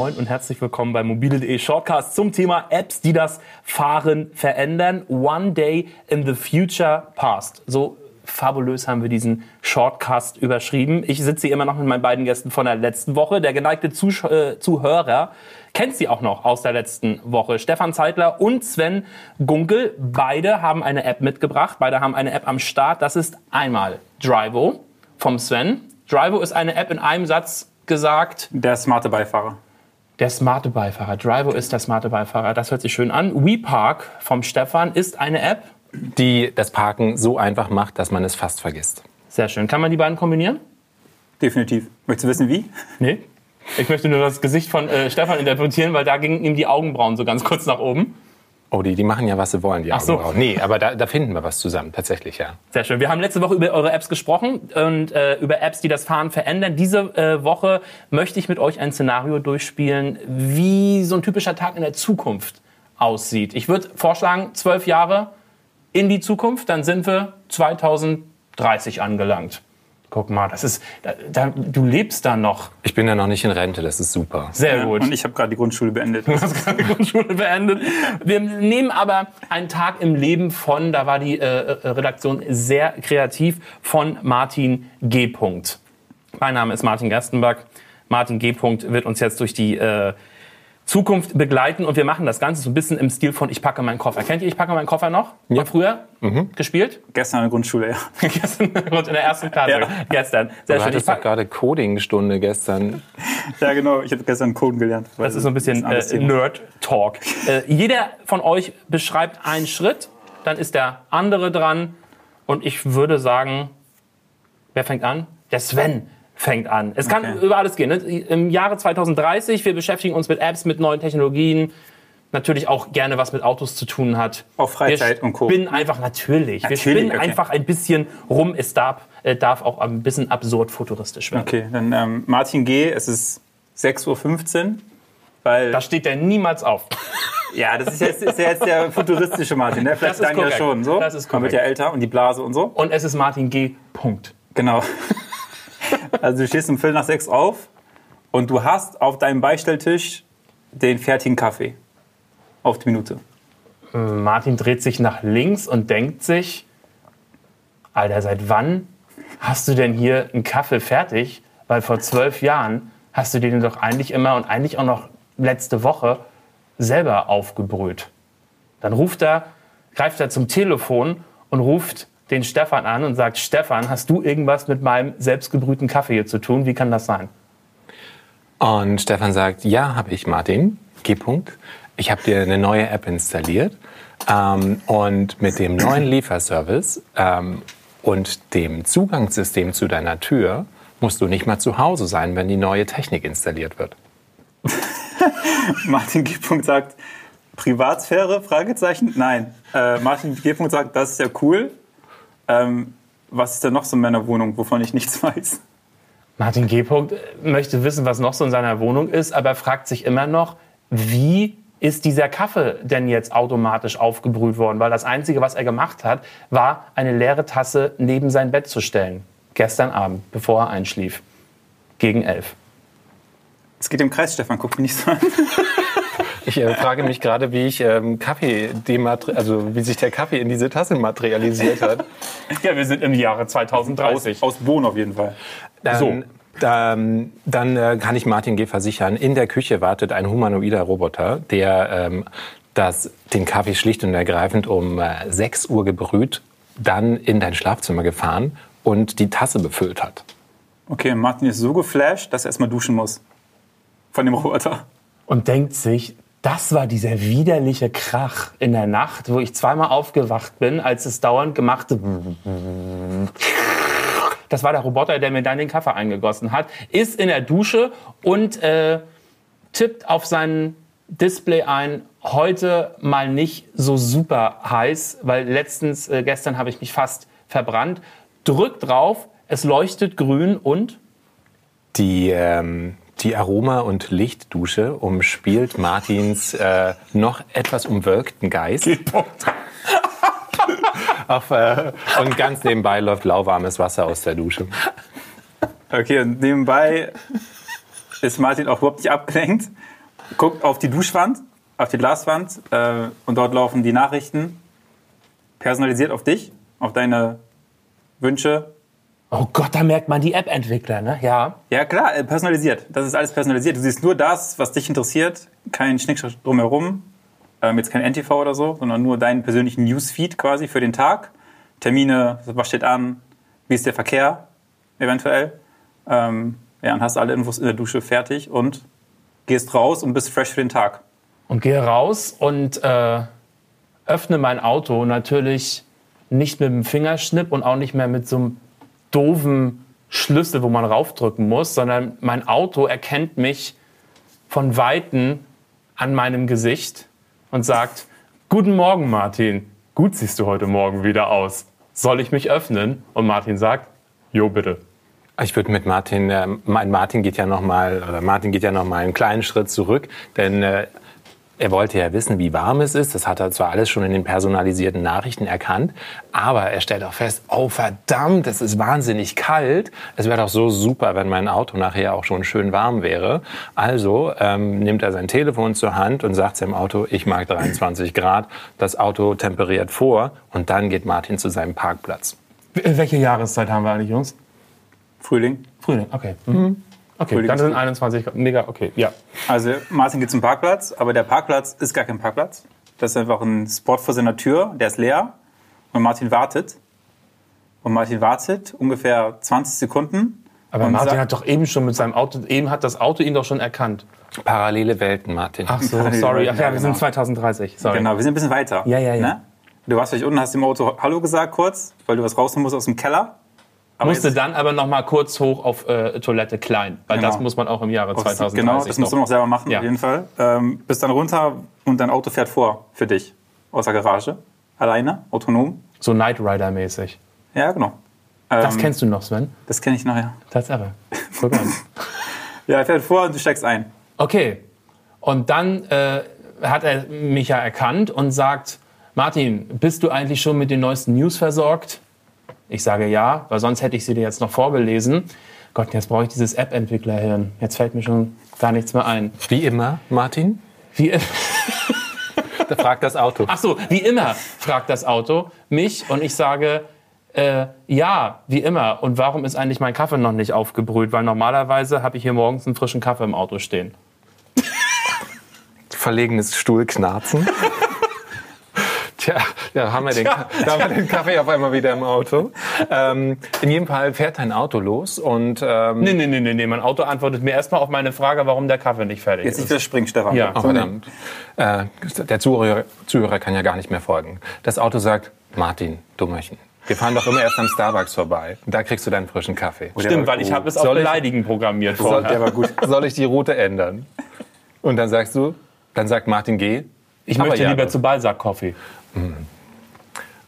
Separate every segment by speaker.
Speaker 1: moin und herzlich willkommen bei mobile.de Shortcast zum Thema Apps, die das Fahren verändern. One Day in the Future Past. So fabulös haben wir diesen Shortcast überschrieben. Ich sitze hier immer noch mit meinen beiden Gästen von der letzten Woche. Der geneigte Zusch äh, Zuhörer kennt sie auch noch aus der letzten Woche. Stefan Zeitler und Sven Gunkel. Beide haben eine App mitgebracht. Beide haben eine App am Start. Das ist einmal Drivo vom Sven. Drivo ist eine App in einem Satz gesagt.
Speaker 2: Der smarte Beifahrer.
Speaker 1: Der smarte Beifahrer. Drivo ist der smarte Beifahrer. Das hört sich schön an. WePark vom Stefan ist eine App,
Speaker 3: die das Parken so einfach macht, dass man es fast vergisst.
Speaker 1: Sehr schön. Kann man die beiden kombinieren?
Speaker 2: Definitiv. Möchtest du wissen, wie?
Speaker 1: Nee. Ich möchte nur das Gesicht von äh, Stefan interpretieren, weil da gingen ihm die Augenbrauen so ganz kurz nach oben.
Speaker 3: Oh, die, die machen ja, was sie wollen, die
Speaker 1: Ach so.
Speaker 3: Augenbrauen. Nee, aber da, da finden wir was zusammen, tatsächlich, ja.
Speaker 1: Sehr schön. Wir haben letzte Woche über eure Apps gesprochen und äh, über Apps, die das Fahren verändern. Diese äh, Woche möchte ich mit euch ein Szenario durchspielen, wie so ein typischer Tag in der Zukunft aussieht. Ich würde vorschlagen, zwölf Jahre in die Zukunft, dann sind wir 2030 angelangt. Guck mal, das ist, da, da, du lebst da noch.
Speaker 3: Ich bin ja noch nicht in Rente, das ist super.
Speaker 1: Sehr
Speaker 2: Ja,
Speaker 1: gut.
Speaker 2: Und ich habe gerade die Grundschule beendet.
Speaker 1: Du hast gerade die Grundschule beendet. Wir nehmen aber einen Tag im Leben von, da war die äh, Redaktion sehr kreativ, von Martin G. Mein Name ist Martin Gerstenberg. Martin G. Wird uns jetzt durch die äh, Zukunft begleiten und wir machen das Ganze so ein bisschen im Stil von Ich packe meinen Koffer. Kennt ihr Ich packe meinen Koffer noch? Ja. Früher gespielt?
Speaker 2: Gestern in der Grundschule, ja.
Speaker 1: Gestern in der ersten Klasse.
Speaker 2: Ja.
Speaker 1: Gestern. Sehr
Speaker 3: Du
Speaker 1: schön. Ich
Speaker 3: hattest doch gerade Coding-Stunde gestern.
Speaker 2: Ja, genau. Ich habe gestern Coden gelernt.
Speaker 1: Das ist so ein bisschen äh. Nerd-Talk. Äh, jeder von euch beschreibt einen Schritt, dann ist der andere dran. Und ich würde sagen, wer fängt an? Der Sven fängt an. Es kann
Speaker 2: Okay.
Speaker 1: über alles gehen. Ne? Im Jahre 2030, wir beschäftigen uns mit Apps, mit neuen Technologien. Natürlich auch gerne was mit Autos zu tun hat.
Speaker 2: Auch Freizeit
Speaker 1: wir
Speaker 2: und Co.
Speaker 1: spinnen einfach natürlich. wir
Speaker 2: Natürlich,
Speaker 1: spinnen
Speaker 2: okay.
Speaker 1: einfach ein bisschen rum. Es darf, äh, darf auch ein bisschen absurd futuristisch werden.
Speaker 2: Okay, dann ähm, Martin G. Es ist 6.15 Uhr. Weil,
Speaker 1: Da steht der niemals auf.
Speaker 2: ja, das ist jetzt, ist ja jetzt der futuristische Martin. Ne? Vielleicht
Speaker 1: ist
Speaker 2: dann ja
Speaker 1: korrekt.
Speaker 2: schon. So.
Speaker 1: Das ist
Speaker 2: Man wird ja älter und die Blase und so.
Speaker 1: Und es ist Martin G. Punkt.
Speaker 2: Genau. Also du stehst um Viertel nach sechs auf und du hast auf deinem Beistelltisch den fertigen Kaffee. Auf die Minute.
Speaker 1: Martin dreht sich nach links und denkt sich, Alter, seit wann hast du denn hier einen Kaffee fertig? Weil vor zwölf Jahren hast du den doch eigentlich immer und eigentlich auch noch letzte Woche selber aufgebrüht. Dann ruft er, greift er zum Telefon und ruft den Stefan an und sagt, Stefan, hast du irgendwas mit meinem selbstgebrühten Kaffee hier zu tun? Wie kann das sein?
Speaker 3: Und Stefan sagt, ja, habe ich, Martin. G. -Punkt. Ich habe dir eine neue App installiert. Ähm, und mit dem neuen Lieferservice ähm, und dem Zugangssystem zu deiner Tür musst du nicht mal zu Hause sein, wenn die neue Technik installiert wird.
Speaker 2: Martin G. sagt, Privatsphäre? Fragezeichen? Nein. Äh, Martin G. sagt, das ist ja cool. Ähm, was ist denn noch so in meiner Wohnung, wovon ich nichts weiß?
Speaker 1: Martin G. Punkt möchte wissen, was noch so in seiner Wohnung ist, aber fragt sich immer noch, wie ist dieser Kaffee denn jetzt automatisch aufgebrüht worden? Weil das Einzige, was er gemacht hat, war, eine leere Tasse neben sein Bett zu stellen. Gestern Abend, bevor er einschlief. Gegen elf.
Speaker 2: Es geht im Kreis, Stefan, guck mich nicht so an.
Speaker 3: Ich äh, frage mich gerade, wie ich ähm, Kaffee also wie sich der Kaffee in diese Tasse materialisiert hat.
Speaker 1: Ja, wir sind im Jahre 2030.
Speaker 2: Aus Bohnen auf jeden Fall.
Speaker 3: Dann,
Speaker 1: So.
Speaker 3: dann, dann äh, kann ich Martin G. versichern, in der Küche wartet ein humanoider Roboter, der ähm, das, den Kaffee schlicht und ergreifend um äh, 6 Uhr gebrüht, dann in dein Schlafzimmer gefahren und die Tasse befüllt hat.
Speaker 2: Okay, Martin ist so geflasht, dass er erstmal duschen muss. Von dem Roboter.
Speaker 1: Und denkt sich, das war dieser widerliche Krach in der Nacht, wo ich zweimal aufgewacht bin, als es dauernd gemachte. Das war der Roboter, der mir dann den Kaffee eingegossen hat. Ist in der Dusche und äh, tippt auf sein Display ein, heute mal nicht so super heiß, weil letztens, äh, gestern habe ich mich fast verbrannt. Drückt drauf, es leuchtet grün und
Speaker 3: Die, ähm, die Aroma- und Lichtdusche umspielt Martins äh, noch etwas umwölkten Geist. Auf, äh, und ganz nebenbei läuft lauwarmes Wasser aus der Dusche.
Speaker 2: Okay, und nebenbei ist Martin auch überhaupt nicht abgelenkt, guckt auf die Duschwand, auf die Glaswand äh, und dort laufen die Nachrichten personalisiert auf dich, auf deine Wünsche.
Speaker 1: Oh Gott, da merkt man die App-Entwickler, ne? Ja.
Speaker 2: Ja klar, äh, personalisiert. Das ist alles personalisiert. Du siehst nur das, was dich interessiert, kein Schnickschnack drumherum. Ähm, jetzt kein NTV oder so, sondern nur deinen persönlichen Newsfeed quasi für den Tag. Termine, was steht an, wie ist der Verkehr eventuell. Ähm, ja, und hast alle Infos in der Dusche fertig und gehst raus und bist fresh für den Tag.
Speaker 1: Und gehe raus und äh, öffne mein Auto natürlich nicht mit dem Fingerschnipp und auch nicht mehr mit so einem doofen Schlüssel, wo man raufdrücken muss, sondern mein Auto erkennt mich von Weitem an meinem Gesicht und sagt, Guten Morgen, Martin. Gut siehst du heute Morgen wieder aus. Soll ich mich öffnen? Und Martin sagt, Jo, bitte.
Speaker 3: Ich würde mit Martin, äh, Martin geht ja noch mal, oder Martin geht ja noch mal einen kleinen Schritt zurück, denn äh, er wollte ja wissen, wie warm es ist. Das hat er zwar alles schon in den personalisierten Nachrichten erkannt, aber er stellt auch fest, oh verdammt, es ist wahnsinnig kalt. Es wäre doch so super, wenn mein Auto nachher auch schon schön warm wäre. Also ähm, nimmt er sein Telefon zur Hand und sagt seinem Auto, ich mag 23 Grad. Das Auto temperiert vor und dann geht Martin zu seinem Parkplatz.
Speaker 1: Welche Jahreszeit haben wir eigentlich, Jungs?
Speaker 2: Frühling.
Speaker 1: Frühling, okay. Mhm. Okay, dann sind
Speaker 2: gut.
Speaker 1: 21 Grad. Mega, okay, ja.
Speaker 2: Also Martin geht zum Parkplatz, aber der Parkplatz ist gar kein Parkplatz. Das ist einfach ein Spot vor seiner Tür, der ist leer. Und Martin wartet. Und Martin wartet ungefähr 20 Sekunden.
Speaker 1: Aber Martin
Speaker 2: sagt-
Speaker 1: hat doch eben schon mit seinem Auto, eben hat das Auto ihn doch schon erkannt.
Speaker 3: Parallele Welten, Martin.
Speaker 1: Ach so,
Speaker 2: Parallel-
Speaker 1: sorry. Ach ja, wir sind
Speaker 2: genau.
Speaker 1: 2030. Sorry.
Speaker 2: Genau, wir sind ein bisschen weiter.
Speaker 1: Ja, ja, ja.
Speaker 2: Ne? Du warst vielleicht unten, hast dem Auto Hallo gesagt kurz, weil du was rausnehmen musst aus dem Keller. Aber
Speaker 1: Musste dann aber noch mal kurz hoch auf äh, Toilette klein, weil
Speaker 2: Genau.
Speaker 1: das muss man auch im Jahre
Speaker 2: Aus-
Speaker 1: 2030
Speaker 2: Genau, das musst du noch selber machen,
Speaker 1: Ja.
Speaker 2: auf jeden Fall. Ähm, bist dann runter und dein Auto fährt vor für dich aus der Garage. Alleine, autonom.
Speaker 1: So Knight Rider mäßig.
Speaker 2: Ja, genau.
Speaker 1: Das
Speaker 2: Ähm,
Speaker 1: kennst du noch, Sven?
Speaker 2: Das kenne ich noch, ja.
Speaker 1: Guck mal.
Speaker 2: Ja, er fährt vor und du steigst ein.
Speaker 1: Okay. Und dann äh, hat er mich ja erkannt und sagt, Martin, bist du eigentlich schon mit den neuesten News versorgt? Ich sage ja, weil sonst hätte ich sie dir jetzt noch vorgelesen. Gott, jetzt brauche ich dieses App-Entwicklerhirn. Jetzt fällt mir schon gar nichts mehr ein.
Speaker 3: Wie immer, Martin,
Speaker 1: Wie,
Speaker 3: da fragt das Auto.
Speaker 1: ach so, wie immer, fragt das Auto mich und ich sage, äh, ja, wie immer. Und warum ist eigentlich mein Kaffee noch nicht aufgebrüht? Weil normalerweise habe ich hier morgens einen frischen Kaffee im Auto stehen.
Speaker 3: Verlegenes Stuhlknarzen. Tja, da haben, wir den, da haben wir den Kaffee auf einmal wieder im Auto. Ähm, in jedem Fall fährt dein Auto los und ähm,
Speaker 1: Nee, nee, nee, nee, nee. Mein Auto antwortet mir erstmal auf meine Frage, warum der Kaffee nicht fertig
Speaker 2: Jetzt nicht
Speaker 1: ist.
Speaker 2: wieder springen, Stefan.
Speaker 1: Ja.
Speaker 3: Oh, verdammt. Äh, der Zuhörer, Zuhörer kann ja gar nicht mehr folgen. Das Auto sagt, Martin, Dummerchen, wir fahren doch immer erst am Starbucks vorbei. Da kriegst du deinen frischen Kaffee.
Speaker 1: Stimmt, weil ich habe es auf
Speaker 3: Soll
Speaker 1: Beleidigen programmiert
Speaker 3: Soll,
Speaker 1: vorher.
Speaker 3: der war gut. Soll ich die Route ändern? Und dann sagst du, dann sagt Martin, geh.
Speaker 1: Ich
Speaker 3: Aber
Speaker 1: möchte
Speaker 3: ja,
Speaker 1: lieber zu Balsack Coffee.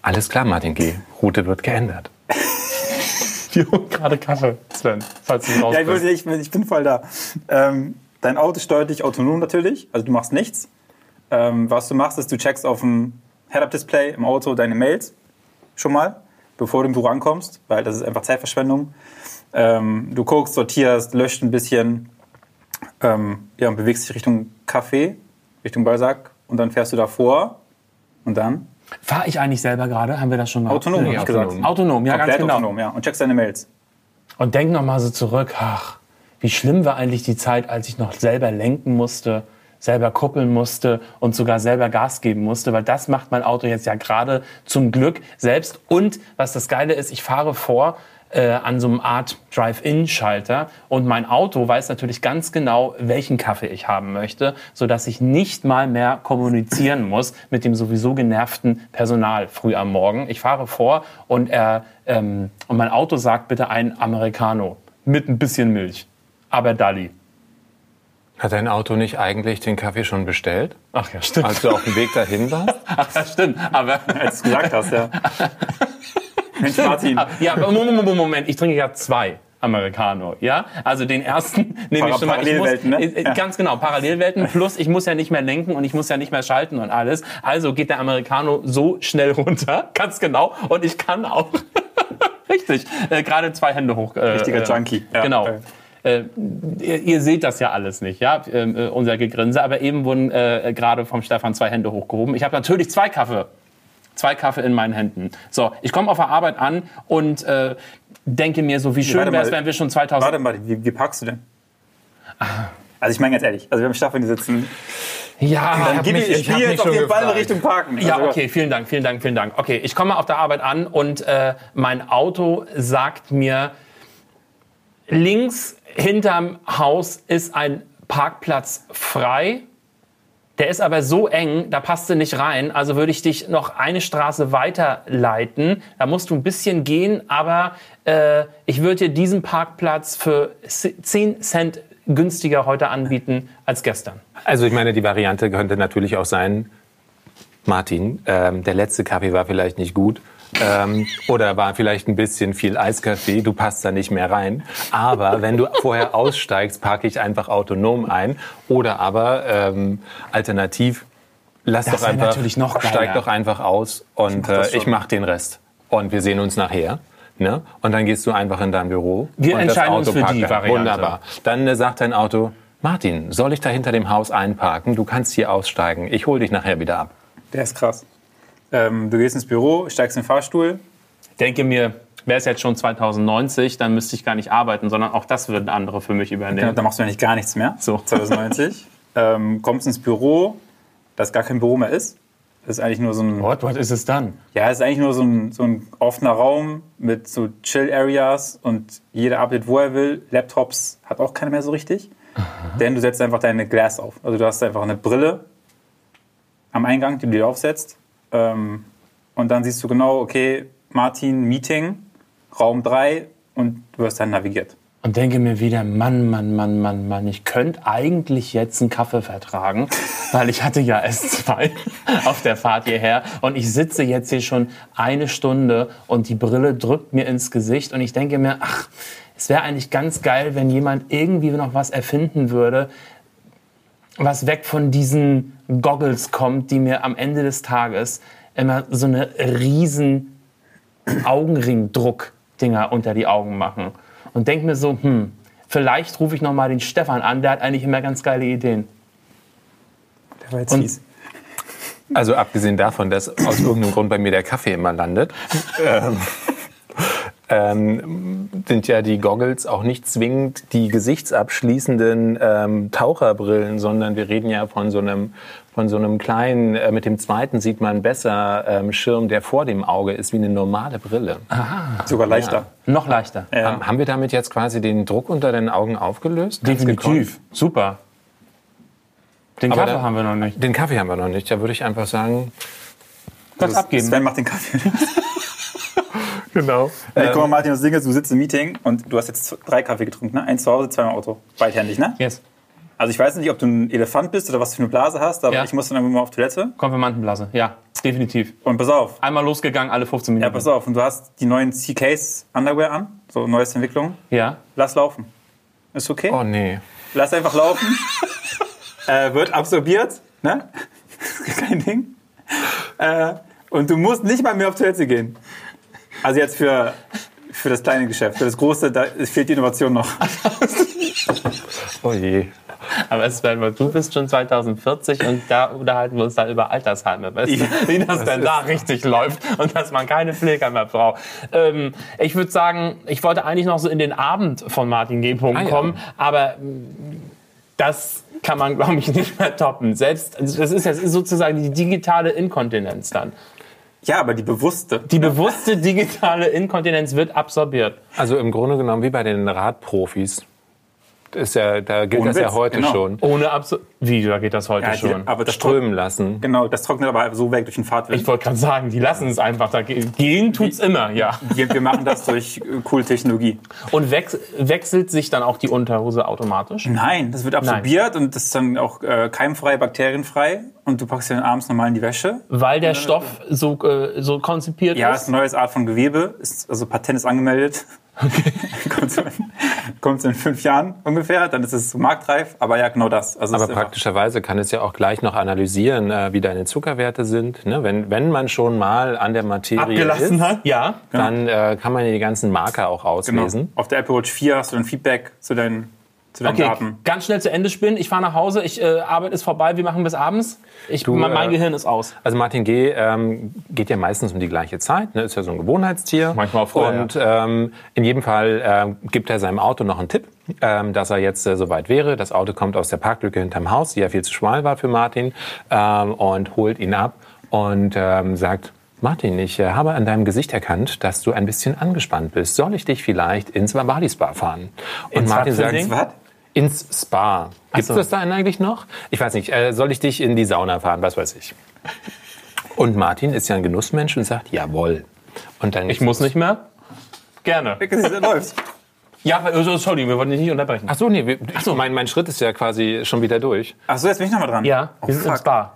Speaker 3: Alles klar, Martin, geh. Route wird geändert.
Speaker 1: Die holt gerade Kaffee, Sven, falls du raus
Speaker 2: Ja, ich,
Speaker 1: bist.
Speaker 2: ich, bin- ich bin voll da. Ähm, dein Auto steuert dich autonom natürlich, also du machst nichts. Ähm, was du machst, ist, du checkst auf dem Head-Up-Display im Auto deine Mails schon mal, bevor du im Büro ankommst, weil das ist einfach Zeitverschwendung. Ähm, du guckst, sortierst, löscht ein bisschen ähm, ja, und bewegst dich Richtung Café, Richtung Balsack und dann fährst du davor und dann
Speaker 1: Fahre ich eigentlich selber gerade? Haben wir das schon gehabt?
Speaker 2: autonom,
Speaker 1: Nee,
Speaker 2: hab ich
Speaker 3: autonom.
Speaker 2: gesagt.
Speaker 1: Autonom, ja, ganz
Speaker 2: Komplett
Speaker 1: genau.
Speaker 2: autonom, ja. Und checkst deine Mails.
Speaker 1: Und denk noch mal so zurück, ach, wie schlimm war eigentlich die Zeit, als ich noch selber lenken musste, selber kuppeln musste und sogar selber Gas geben musste, weil das macht mein Auto jetzt ja gerade zum Glück selbst. Und was das Geile ist, ich fahre vor äh, an so einem Art Drive-In-Schalter und mein Auto weiß natürlich ganz genau, welchen Kaffee ich haben möchte, sodass ich nicht mal mehr kommunizieren muss mit dem sowieso genervten Personal früh am Morgen. Ich fahre vor und, er, ähm, und mein Auto sagt bitte ein Americano mit ein bisschen Milch, aber Dalli.
Speaker 3: Hat dein Auto nicht eigentlich den Kaffee schon bestellt,
Speaker 1: Ach ja, stimmt.
Speaker 3: als du auf dem Weg dahin warst?
Speaker 1: Ach ja, stimmt. Aber
Speaker 2: Als du gesagt hast, ja. Mensch, Martin.
Speaker 1: ja, aber Moment, Moment, ich trinke ja zwei. Americano, ja? Also den ersten nehme ich schon mal. Ich muss,
Speaker 2: Parallelwelten, ne?
Speaker 1: Ganz genau, Parallelwelten. Plus, ich muss ja nicht mehr lenken und ich muss ja nicht mehr schalten und alles. Also geht der Americano so schnell runter, ganz genau. Und ich kann auch, richtig, äh, gerade zwei Hände hoch. Äh,
Speaker 2: Richtiger
Speaker 1: äh,
Speaker 2: Junkie. Ja.
Speaker 1: Genau.
Speaker 2: Äh.
Speaker 1: äh, ihr, ihr seht das ja alles nicht, ja, ähm, äh, unser Gegrinse, aber eben wurden äh, gerade vom Stefan zwei Hände hochgehoben. Ich habe natürlich zwei Kaffee, zwei Kaffee in meinen Händen. So, ich komme auf der Arbeit an und äh, denke mir so, wie schön wäre es, wenn wir schon 2000...
Speaker 2: Warte mal, wie, wie packst du denn? Also ich meine ganz ehrlich, also wir haben Stefan hier sitzen.
Speaker 1: ja,
Speaker 2: Dann gib
Speaker 3: mich- ich
Speaker 2: ich spiele jetzt auf jeden Fall in. Richtung Parken.
Speaker 1: Ja,
Speaker 2: Also,
Speaker 1: okay, vielen Dank, vielen Dank, vielen Dank. Okay, ich komme auf der Arbeit an und äh, mein Auto sagt mir, links hinterm Haus ist ein Parkplatz frei. Der ist aber so eng, da passt du nicht rein. Also würde ich dich noch eine Straße weiterleiten. Da musst du ein bisschen gehen, aber äh, ich würde dir diesen Parkplatz für 10 Cent günstiger heute anbieten als gestern.
Speaker 3: Also ich meine, die Variante könnte natürlich auch sein, Martin, ähm, der letzte Kaffee war vielleicht nicht gut. Ähm, oder war vielleicht ein bisschen viel Eiskaffee, du passt da nicht mehr rein. Aber wenn du vorher aussteigst, parke ich einfach autonom ein. Oder aber ähm, alternativ, lass
Speaker 1: Das
Speaker 3: doch einfach,
Speaker 1: natürlich noch geiler.
Speaker 3: steig doch einfach aus und
Speaker 2: das
Speaker 3: äh, ich mach den Rest. Und wir sehen uns nachher. Ne? Und dann gehst du einfach in dein Büro.
Speaker 1: Wir
Speaker 3: und das
Speaker 1: entscheiden uns für die
Speaker 3: dann.
Speaker 1: Variante.
Speaker 3: Wunderbar. Dann äh, sagt dein Auto, Martin, soll ich da hinter dem Haus einparken? Du kannst hier aussteigen. Ich hole dich nachher wieder ab.
Speaker 2: Der ist krass. Ähm, du gehst ins Büro, steigst in den Fahrstuhl.
Speaker 1: denke mir, wäre es jetzt schon 2090, dann müsste ich gar nicht arbeiten, sondern auch das würden andere für mich übernehmen.
Speaker 2: da machst du ja nicht gar nichts mehr.
Speaker 1: So.
Speaker 2: 2090. ähm, kommst ins Büro, das gar kein Büro mehr ist. Das ist eigentlich nur so ein,
Speaker 1: What, what ist es dann?
Speaker 2: ja, es ist eigentlich nur so ein, so ein offener Raum mit so Chill-Areas und jeder arbeitet, wo er will. Laptops hat auch keiner mehr so richtig. Denn du setzt einfach deine Glass auf. Also du hast einfach eine Brille am Eingang, die du dir aufsetzt. Ähm, und dann siehst du genau, okay, Martin, Meeting, Raum 3 und du wirst dann navigiert.
Speaker 1: Und denke mir wieder, Mann, Mann, Mann, Mann, Mann, ich könnte eigentlich jetzt einen Kaffee vertragen, weil ich hatte ja S2 auf der Fahrt hierher und ich sitze jetzt hier schon eine Stunde und die Brille drückt mir ins Gesicht und ich denke mir, ach, es wäre eigentlich ganz geil, wenn jemand irgendwie noch was erfinden würde, was weg von diesen Goggles kommt, die mir am Ende des Tages immer so eine riesen Augenringdruck-Dinger unter die Augen machen. Und denk mir so, hm, vielleicht rufe ich noch mal den Stefan an, der hat eigentlich immer ganz geile Ideen.
Speaker 2: Der war jetzt
Speaker 1: Und-
Speaker 2: fies.
Speaker 3: Also abgesehen davon, dass aus irgendeinem Grund bei mir der Kaffee immer landet, ähm, ähm, sind ja die Goggles auch nicht zwingend die gesichtsabschließenden ähm, Taucherbrillen, sondern wir reden ja von so einem von so einem kleinen, äh, mit dem zweiten sieht man besser ähm, Schirm, der vor dem Auge ist, wie eine normale Brille.
Speaker 2: Sogar leichter.
Speaker 1: Noch leichter.
Speaker 2: Ja.
Speaker 3: Haben- Haben wir damit jetzt quasi den Druck unter den Augen aufgelöst? Gekonnt?
Speaker 1: Super. Den
Speaker 3: Aber
Speaker 1: Kaffee
Speaker 3: da-
Speaker 1: haben wir noch nicht.
Speaker 3: Den Kaffee haben wir noch nicht. Da würde ich einfach sagen,
Speaker 1: Das abgeben.
Speaker 2: Sven macht den Kaffee.
Speaker 3: genau.
Speaker 2: Ey, guck mal, Martin, das Ding ist, du sitzt im Meeting und du hast jetzt drei Kaffee getrunken, ne? Eins zu Hause, zwei im Auto. Beidhändig, ne?
Speaker 1: Yes.
Speaker 2: Also ich weiß nicht, ob du ein Elefant bist oder was für eine Blase hast, aber
Speaker 1: Ja.
Speaker 2: ich muss dann irgendwann mal auf Toilette.
Speaker 1: Konfirmandenblase. Ja, definitiv.
Speaker 2: Und pass auf.
Speaker 1: Einmal losgegangen, alle 15
Speaker 2: Ja,
Speaker 1: Minuten.
Speaker 2: pass auf. Und du hast die neuen CKs Underwear an. So, neueste Entwicklung.
Speaker 1: Ja.
Speaker 2: Lass laufen. Ist okay?
Speaker 3: Oh nee.
Speaker 2: Lass einfach laufen. äh, wird absorbiert, ne? Kein Ding. Äh, und du musst nicht mal mehr auf Toilette gehen. Also jetzt für, für das kleine Geschäft. Für das große, da fehlt die Innovation noch.
Speaker 3: Oh je.
Speaker 1: Aber Sven, du bist schon 2040 und da unterhalten wir uns dann über Altersheime. Weißt du,
Speaker 2: Ja.
Speaker 1: wie das denn da richtig läuft und dass man keine Pfleger mehr braucht. Ähm, ich würde sagen, ich wollte eigentlich noch so in den Abend von Martin G.
Speaker 3: Ah, ja.
Speaker 1: kommen, aber mm, das kann man, glaube ich, nicht mehr toppen. Selbst, also das ist jetzt sozusagen die digitale Inkontinenz dann.
Speaker 2: Ja, aber die bewusste.
Speaker 1: Die bewusste digitale Inkontinenz wird absorbiert.
Speaker 3: Also im Grunde genommen wie bei den Radprofis. Das Ist ja, da gilt
Speaker 2: Ohne
Speaker 3: das ja
Speaker 2: Witz,
Speaker 3: heute
Speaker 2: genau.
Speaker 3: schon.
Speaker 1: Ohne Absor Wie, da geht das heute
Speaker 2: Ja, die,
Speaker 1: schon.
Speaker 2: aber das trocknet,
Speaker 3: Strömen lassen.
Speaker 2: genau, das trocknet aber so weg durch den Fahrtwind.
Speaker 1: Ich wollte gerade sagen, die lassen es einfach da gehen. Gehen tut's immer, ja.
Speaker 2: Wir, wir machen das durch äh, coole Technologie.
Speaker 1: Und wex wechselt sich dann auch die Unterhose automatisch?
Speaker 2: Nein, das wird absorbiert und das ist dann auch äh, keimfrei, bakterienfrei. Und du packst dann abends normal in die Wäsche.
Speaker 1: Weil der Stoff so, äh, so konzipiert
Speaker 2: Ja, ist
Speaker 1: ist?
Speaker 2: eine neue Art von Gewebe. Ist, also Patent ist angemeldet. Kommt so- kommt es in fünf Jahren ungefähr, dann ist es marktreif. Aber ja, genau das. Also
Speaker 3: Aber praktischerweise kann es ja auch gleich noch analysieren, äh, wie deine Zuckerwerte sind. Ne? Wenn, wenn man schon mal an der Materie
Speaker 1: Abgelassen
Speaker 3: ist,
Speaker 1: hat? Ja.
Speaker 3: dann äh, kann man die ganzen Marker auch
Speaker 2: Genau.
Speaker 3: auslesen.
Speaker 2: Auf der Apple Watch 4 hast du dann Feedback zu deinen, zu deinen
Speaker 1: Okay,
Speaker 2: Daten.
Speaker 1: ganz schnell zu Ende spinnen. Ich fahre nach Hause, ich, äh, Arbeit ist vorbei, wir machen bis abends. Ich,
Speaker 3: Du,
Speaker 1: mein, mein
Speaker 3: äh,
Speaker 1: Gehirn ist aus.
Speaker 3: Also Martin G. Ähm, geht ja meistens um die gleiche Zeit, ne? ist ja so ein Gewohnheitstier.
Speaker 1: Manchmal auch vorher,
Speaker 3: Und ähm, in jedem Fall ähm, gibt er seinem Auto noch einen Tipp, ähm, dass er jetzt äh, soweit wäre. Das Auto kommt aus der Parklücke hinterm Haus, die ja viel zu schmal war für Martin, ähm, und holt ihn ab und ähm, sagt, Martin, ich äh, habe an deinem Gesicht erkannt, dass du ein bisschen angespannt bist. Soll ich dich vielleicht ins Bali Spa fahren? Und
Speaker 1: Ins
Speaker 3: Martin sagt?
Speaker 2: Was?
Speaker 3: Ins Spa. Gibt
Speaker 1: so.
Speaker 3: es das da eigentlich noch? Ich weiß nicht. Äh, soll ich dich in die Sauna fahren? Was weiß ich. Und Martin ist ja ein Genussmensch und sagt, jawohl. Und dann
Speaker 1: Ich muss nicht mehr. Gerne.
Speaker 2: Läuft.
Speaker 1: Ja, also, Entschuldigung, wir wollten dich nicht unterbrechen.
Speaker 3: Ach so, nee, wir- so. Mein, mein Schritt ist ja quasi schon wieder durch.
Speaker 2: Ach so, jetzt bin ich nochmal dran.
Speaker 1: Ja,
Speaker 2: oh,
Speaker 1: wir sind im
Speaker 2: fuck.
Speaker 1: Spa.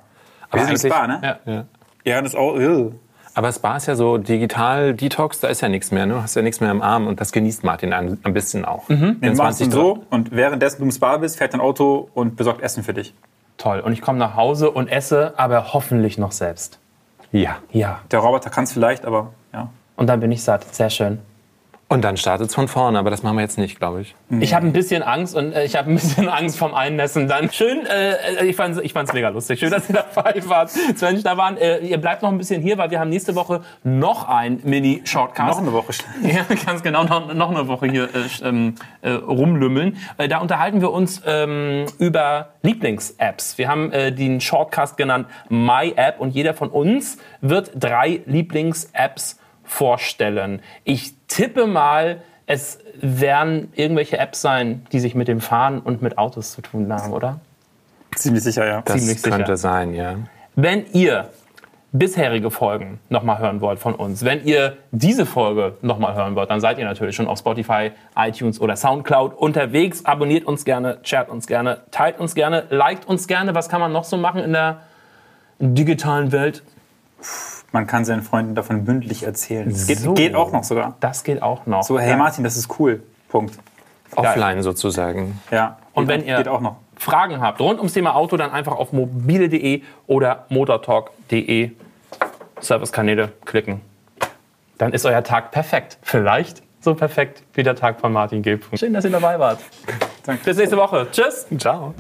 Speaker 2: Wir sind im Spa, ne?
Speaker 1: Ja.
Speaker 3: Ja.
Speaker 2: Ja, das auch. Ugh.
Speaker 3: Aber Spa ist ja so digital Detox, da ist ja nichts mehr, ne? Du hast ja nichts mehr im Arm und das genießt Martin ein, ein bisschen auch. Mhm.
Speaker 2: Du machst ihn so und währenddessen du im Spa bist, fährt dein Auto und besorgt Essen für dich.
Speaker 1: Toll. Und ich komme nach Hause und esse, aber hoffentlich noch selbst.
Speaker 3: Ja.
Speaker 1: Ja.
Speaker 2: Der Roboter kann es vielleicht, aber ja.
Speaker 1: Und dann bin ich satt. Sehr schön.
Speaker 3: Und dann startet es von vorne, aber das machen wir jetzt nicht, glaube ich.
Speaker 1: Ich habe ein bisschen Angst und äh, ich habe ein bisschen Angst vom Einnässen dann. Schön, äh, ich fand's ich fand's mega lustig. Schön, dass ihr dabei wart. Sven, da waren. Äh, ihr bleibt noch ein bisschen hier, weil wir haben nächste Woche noch ein Mini-Shortcast.
Speaker 2: Noch eine Woche.
Speaker 1: Ja, ganz genau, noch, noch eine Woche hier äh, ähm, äh, rumlümmeln. Äh, da unterhalten wir uns ähm, über Lieblings-Apps. Wir haben äh, den Shortcast genannt My App und jeder von uns wird drei Lieblings-Apps vorstellen. Ich tippe mal, es werden irgendwelche Apps sein, die sich mit dem Fahren und mit Autos zu tun haben, oder?
Speaker 2: Ziemlich sicher, ja.
Speaker 3: Das
Speaker 1: Ziemlich sicher.
Speaker 3: könnte sein, ja.
Speaker 1: Wenn ihr bisherige Folgen nochmal hören wollt von uns, wenn ihr diese Folge nochmal hören wollt, dann seid ihr natürlich schon auf Spotify, iTunes oder Soundcloud unterwegs. Abonniert uns gerne, shared uns gerne, teilt uns gerne, liked uns gerne. Was kann man noch so machen in der digitalen Welt?
Speaker 2: Man kann seinen Freunden davon bündlich erzählen. Das geht,
Speaker 1: So.
Speaker 2: geht auch noch sogar.
Speaker 1: Das geht auch noch.
Speaker 2: So, hey
Speaker 1: Ja.
Speaker 2: Martin, das ist cool. Punkt.
Speaker 3: Offline sozusagen.
Speaker 2: Ja.
Speaker 1: Und
Speaker 2: Geht
Speaker 1: wenn
Speaker 2: auch-
Speaker 1: ihr
Speaker 2: Geht auch noch.
Speaker 1: Fragen habt rund ums Thema Auto, dann einfach auf mobile.de oder motortalk.de Servicekanäle klicken. Dann ist euer Tag perfekt. Vielleicht so perfekt wie der Tag von Martin G. Schön, dass ihr dabei wart.
Speaker 2: Danke.
Speaker 1: Bis nächste Woche. Tschüss.
Speaker 3: Ciao.